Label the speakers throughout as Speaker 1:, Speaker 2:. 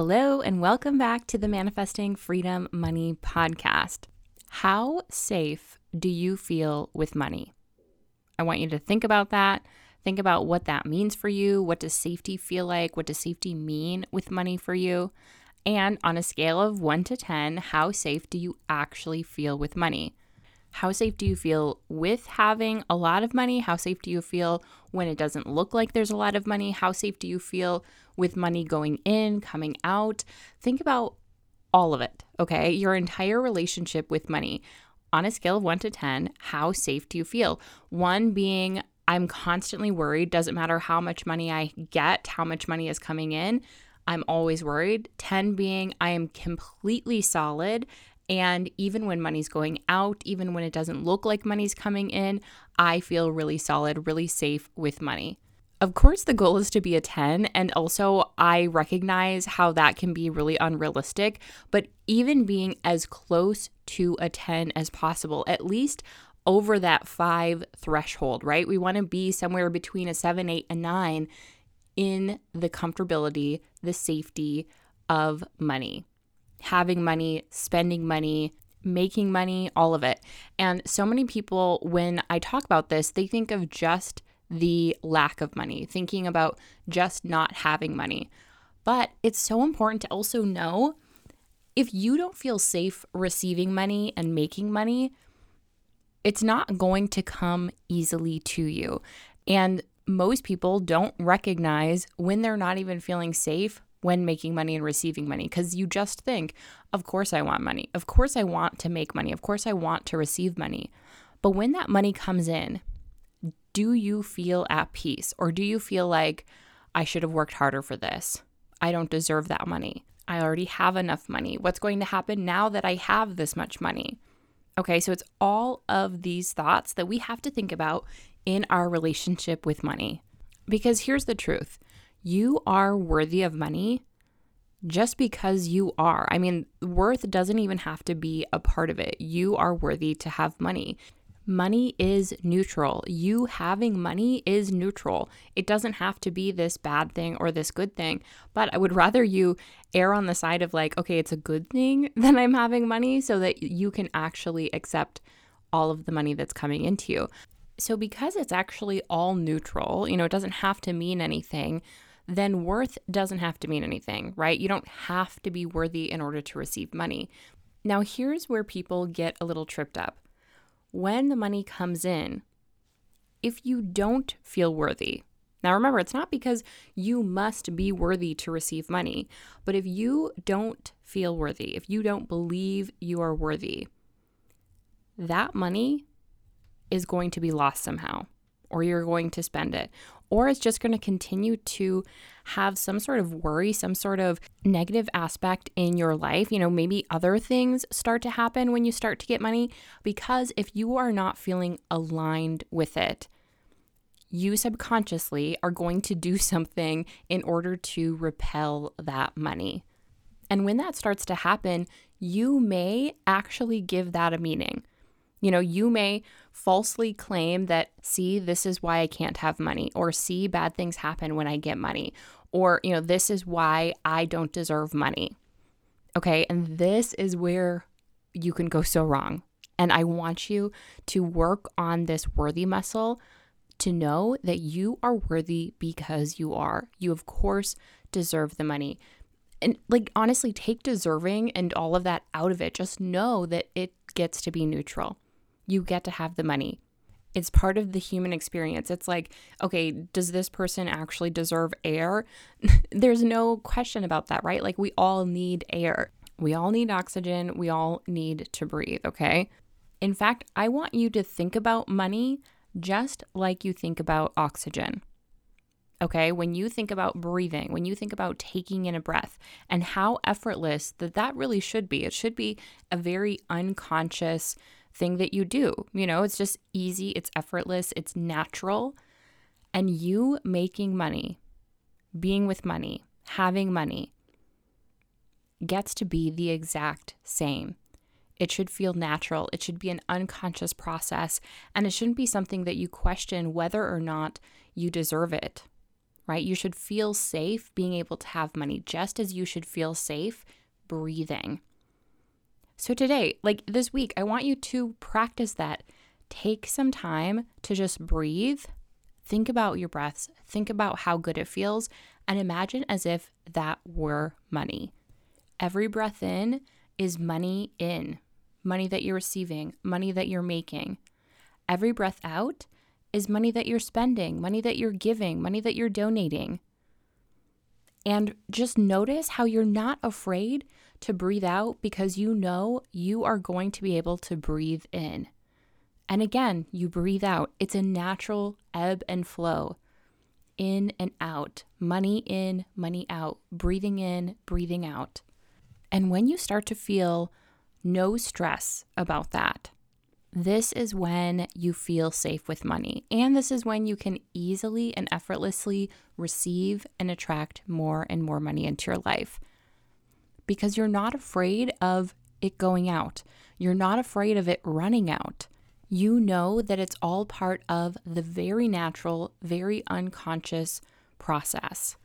Speaker 1: Hello, and welcome back to the Manifesting Freedom Money podcast. How safe do you feel with money? I want you to think about that. Think about what that means for you. What does safety feel like? What does safety mean with money for you? And on a scale of one to 10, how safe do you actually feel with money? How safe do you feel with having a lot of money? How safe do you feel when it doesn't look like there's a lot of money? How safe do you feel with money going in, coming out? Think about all of it, okay? Your entire relationship with money. On a scale of one to 10, how safe do you feel? One being, I'm constantly worried. Doesn't matter how much money I get, how much money is coming in. I'm always worried. 10 being, I am completely solid and even when money's going out, even when it doesn't look like money's coming in, I feel really solid, really safe with money. Of course, the goal is to be a 10, and also I recognize how that can be really unrealistic, but even being as close to a 10 as possible, at least over that five threshold, right? We want to be somewhere between a seven, eight, and nine in the comfortability, the safety of money having money, spending money, making money, all of it. And so many people, when I talk about this, they think of just the lack of money, thinking about just not having money. But it's so important to also know if you don't feel safe receiving money and making money, it's not going to come easily to you. And most people don't recognize when they're not even feeling safe when making money and receiving money because you just think, of course I want money. Of course I want to make money. Of course I want to receive money. But when that money comes in, do you feel at peace or do you feel like I should have worked harder for this? I don't deserve that money. I already have enough money. What's going to happen now that I have this much money? Okay, so it's all of these thoughts that we have to think about in our relationship with money. Because here's the truth you are worthy of money just because you are. I mean, worth doesn't even have to be a part of it. You are worthy to have money. Money is neutral. You having money is neutral. It doesn't have to be this bad thing or this good thing. But I would rather you err on the side of like, okay, it's a good thing that I'm having money so that you can actually accept all of the money that's coming into you. So, because it's actually all neutral, you know, it doesn't have to mean anything then worth doesn't have to mean anything, right? You don't have to be worthy in order to receive money. Now, here's where people get a little tripped up. When the money comes in, if you don't feel worthy, now remember, it's not because you must be worthy to receive money, but if you don't feel worthy, if you don't believe you are worthy, that money is going to be lost somehow, or you're going to spend it, or it's just going to continue to have some sort of worry, some sort of negative aspect in your life. You know, maybe other things start to happen when you start to get money because if you are not feeling aligned with it, you subconsciously are going to do something in order to repel that money. And when that starts to happen, you may actually give that a meaning. You know, you may falsely claim that, see, this is why I can't have money, or see, bad things happen when I get money, or, you know, this is why I don't deserve money. Okay. And this is where you can go so wrong. And I want you to work on this worthy muscle to know that you are worthy because you are. You, of course, deserve the money. And, like, honestly, take deserving and all of that out of it. Just know that it gets to be neutral you get to have the money. It's part of the human experience. It's like, okay, does this person actually deserve air? There's no question about that, right? Like, we all need air. We all need oxygen. We all need to breathe, okay? In fact, I want you to think about money just like you think about oxygen. Okay, when you think about breathing, when you think about taking in a breath, and how effortless that that really should be. It should be a very unconscious thing that you do. You know, it's just easy, it's effortless, it's natural. And you making money, being with money, having money gets to be the exact same. It should feel natural. It should be an unconscious process. And it shouldn't be something that you question whether or not you deserve it, right? You should feel safe being able to have money, just as you should feel safe breathing. So, today, like this week, I want you to practice that. Take some time to just breathe, think about your breaths, think about how good it feels, and imagine as if that were money. Every breath in is money in, money that you're receiving, money that you're making. Every breath out is money that you're spending, money that you're giving, money that you're donating. And just notice how you're not afraid to breathe out because you know you are going to be able to breathe in. And again, you breathe out. It's a natural ebb and flow in and out, money in, money out, breathing in, breathing out. And when you start to feel no stress about that, this is when you feel safe with money. And this is when you can easily and effortlessly receive and attract more and more money into your life because you're not afraid of it going out. You're not afraid of it running out. You know that it's all part of the very natural, very unconscious process.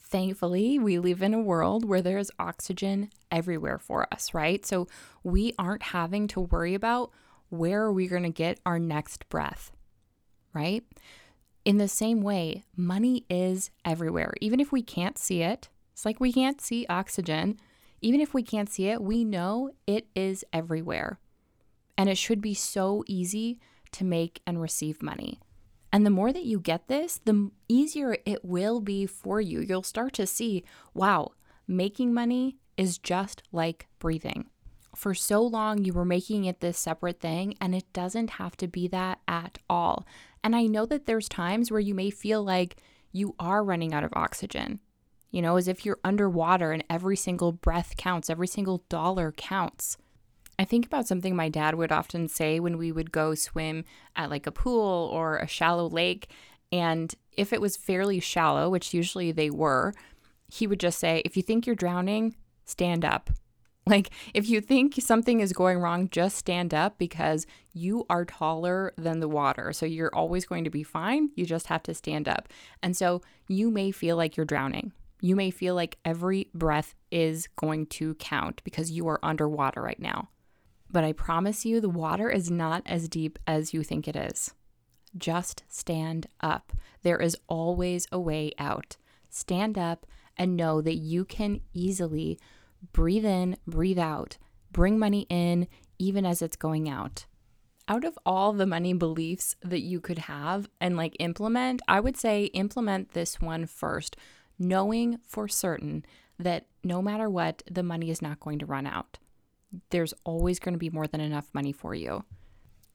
Speaker 1: Thankfully, we live in a world where there's oxygen everywhere for us, right? So we aren't having to worry about where are we going to get our next breath, right? In the same way, money is everywhere. Even if we can't see it, it's like we can't see oxygen. Even if we can't see it, we know it is everywhere. And it should be so easy to make and receive money. And the more that you get this, the easier it will be for you. You'll start to see, wow, making money is just like breathing for so long you were making it this separate thing, and it doesn't have to be that at all. And I know that there's times where you may feel like you are running out of oxygen, you know, as if you're underwater and every single breath counts, every single dollar counts. I think about something my dad would often say when we would go swim at like a pool or a shallow lake. And if it was fairly shallow, which usually they were, he would just say, If you think you're drowning, stand up. Like, if you think something is going wrong, just stand up because you are taller than the water. So you're always going to be fine. You just have to stand up. And so you may feel like you're drowning. You may feel like every breath is going to count because you are underwater right now. But I promise you, the water is not as deep as you think it is. Just stand up. There is always a way out. Stand up and know that you can easily breathe in, breathe out, bring money in even as it's going out. Out of all the money beliefs that you could have and like implement, I would say implement this one first, knowing for certain that no matter what, the money is not going to run out. There's always going to be more than enough money for you.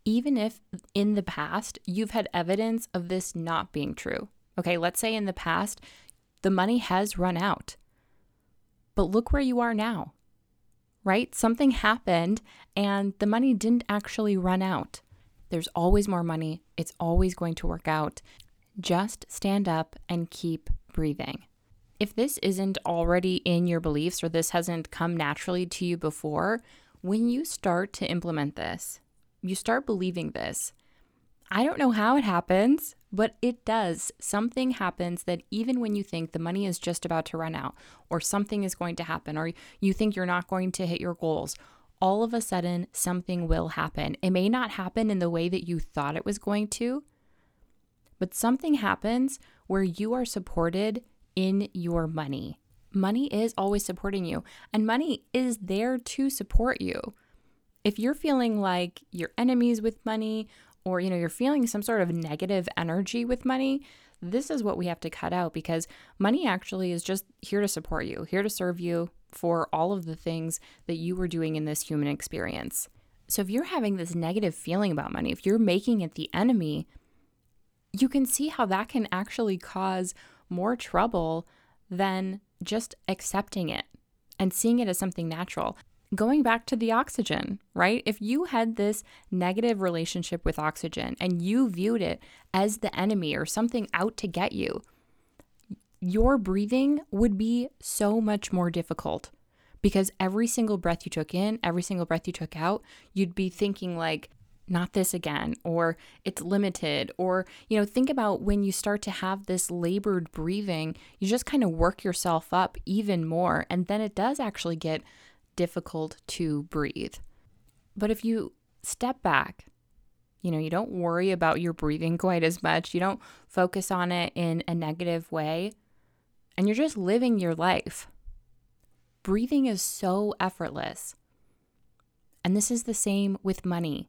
Speaker 1: Even if in the past you've had evidence of this not being true. Okay, let's say in the past the money has run out. But look where you are now, right? Something happened and the money didn't actually run out. There's always more money. It's always going to work out. Just stand up and keep breathing. If this isn't already in your beliefs or this hasn't come naturally to you before, when you start to implement this, you start believing this. I don't know how it happens, but it does. Something happens that even when you think the money is just about to run out, or something is going to happen, or you think you're not going to hit your goals, all of a sudden something will happen. It may not happen in the way that you thought it was going to, but something happens where you are supported in your money. Money is always supporting you, and money is there to support you. If you're feeling like you're enemies with money or you know you're feeling some sort of negative energy with money, this is what we have to cut out because money actually is just here to support you, here to serve you for all of the things that you were doing in this human experience. So if you're having this negative feeling about money, if you're making it the enemy, you can see how that can actually cause more trouble than just accepting it and seeing it as something natural going back to the oxygen, right? If you had this negative relationship with oxygen and you viewed it as the enemy or something out to get you, your breathing would be so much more difficult because every single breath you took in, every single breath you took out, you'd be thinking like, not this again, or it's limited, or, you know, think about when you start to have this labored breathing, you just kind of work yourself up even more. And then it does actually get difficult to breathe. But if you step back, you know, you don't worry about your breathing quite as much, you don't focus on it in a negative way, and you're just living your life. Breathing is so effortless. And this is the same with money.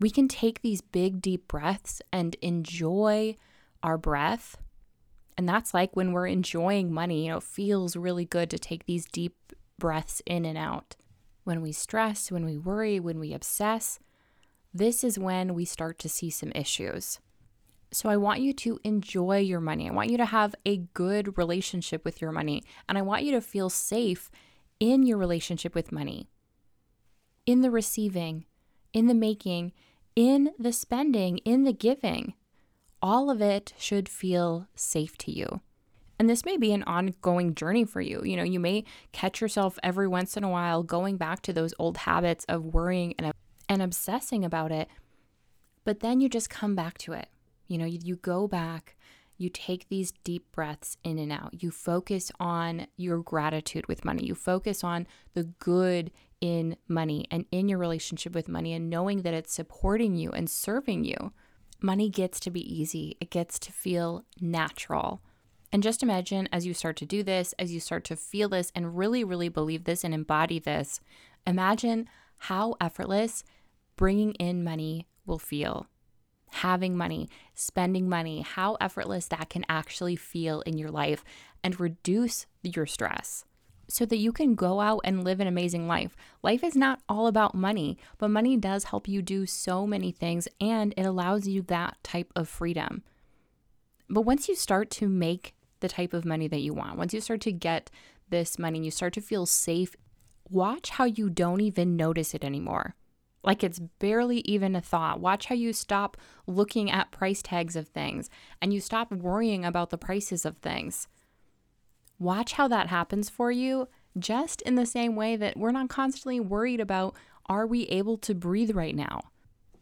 Speaker 1: We can take these big, deep breaths and enjoy our breath. And that's like when we're enjoying money, you know, it feels really good to take these deep breaths in and out. When we stress, when we worry, when we obsess, this is when we start to see some issues. So I want you to enjoy your money. I want you to have a good relationship with your money. And I want you to feel safe in your relationship with money, in the receiving, in the making, in the spending, in the giving. All of it should feel safe to you. And this may be an ongoing journey for you. You know, you may catch yourself every once in a while going back to those old habits of worrying and, and obsessing about it. But then you just come back to it. You know, you, you go back, you take these deep breaths in and out. You focus on your gratitude with money. You focus on the good in money and in your relationship with money and knowing that it's supporting you and serving you. Money gets to be easy, it gets to feel natural. And just imagine as you start to do this, as you start to feel this and really, really believe this and embody this, imagine how effortless bringing in money will feel. Having money, spending money, how effortless that can actually feel in your life and reduce your stress so that you can go out and live an amazing life. Life is not all about money, but money does help you do so many things and it allows you that type of freedom. But once you start to make the type of money that you want. Once you start to get this money, you start to feel safe. Watch how you don't even notice it anymore. Like it's barely even a thought. Watch how you stop looking at price tags of things and you stop worrying about the prices of things. Watch how that happens for you, just in the same way that we're not constantly worried about are we able to breathe right now?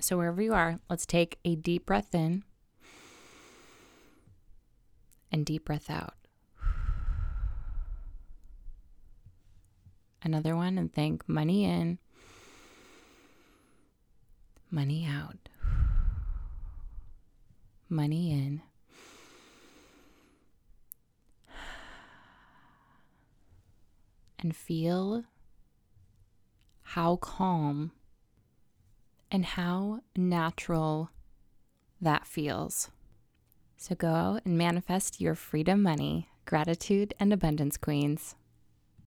Speaker 1: So, wherever you are, let's take a deep breath in and deep breath out. Another one and think money in, money out. Money in. And feel how calm and how natural that feels. So go and manifest your freedom money, gratitude, and abundance queens.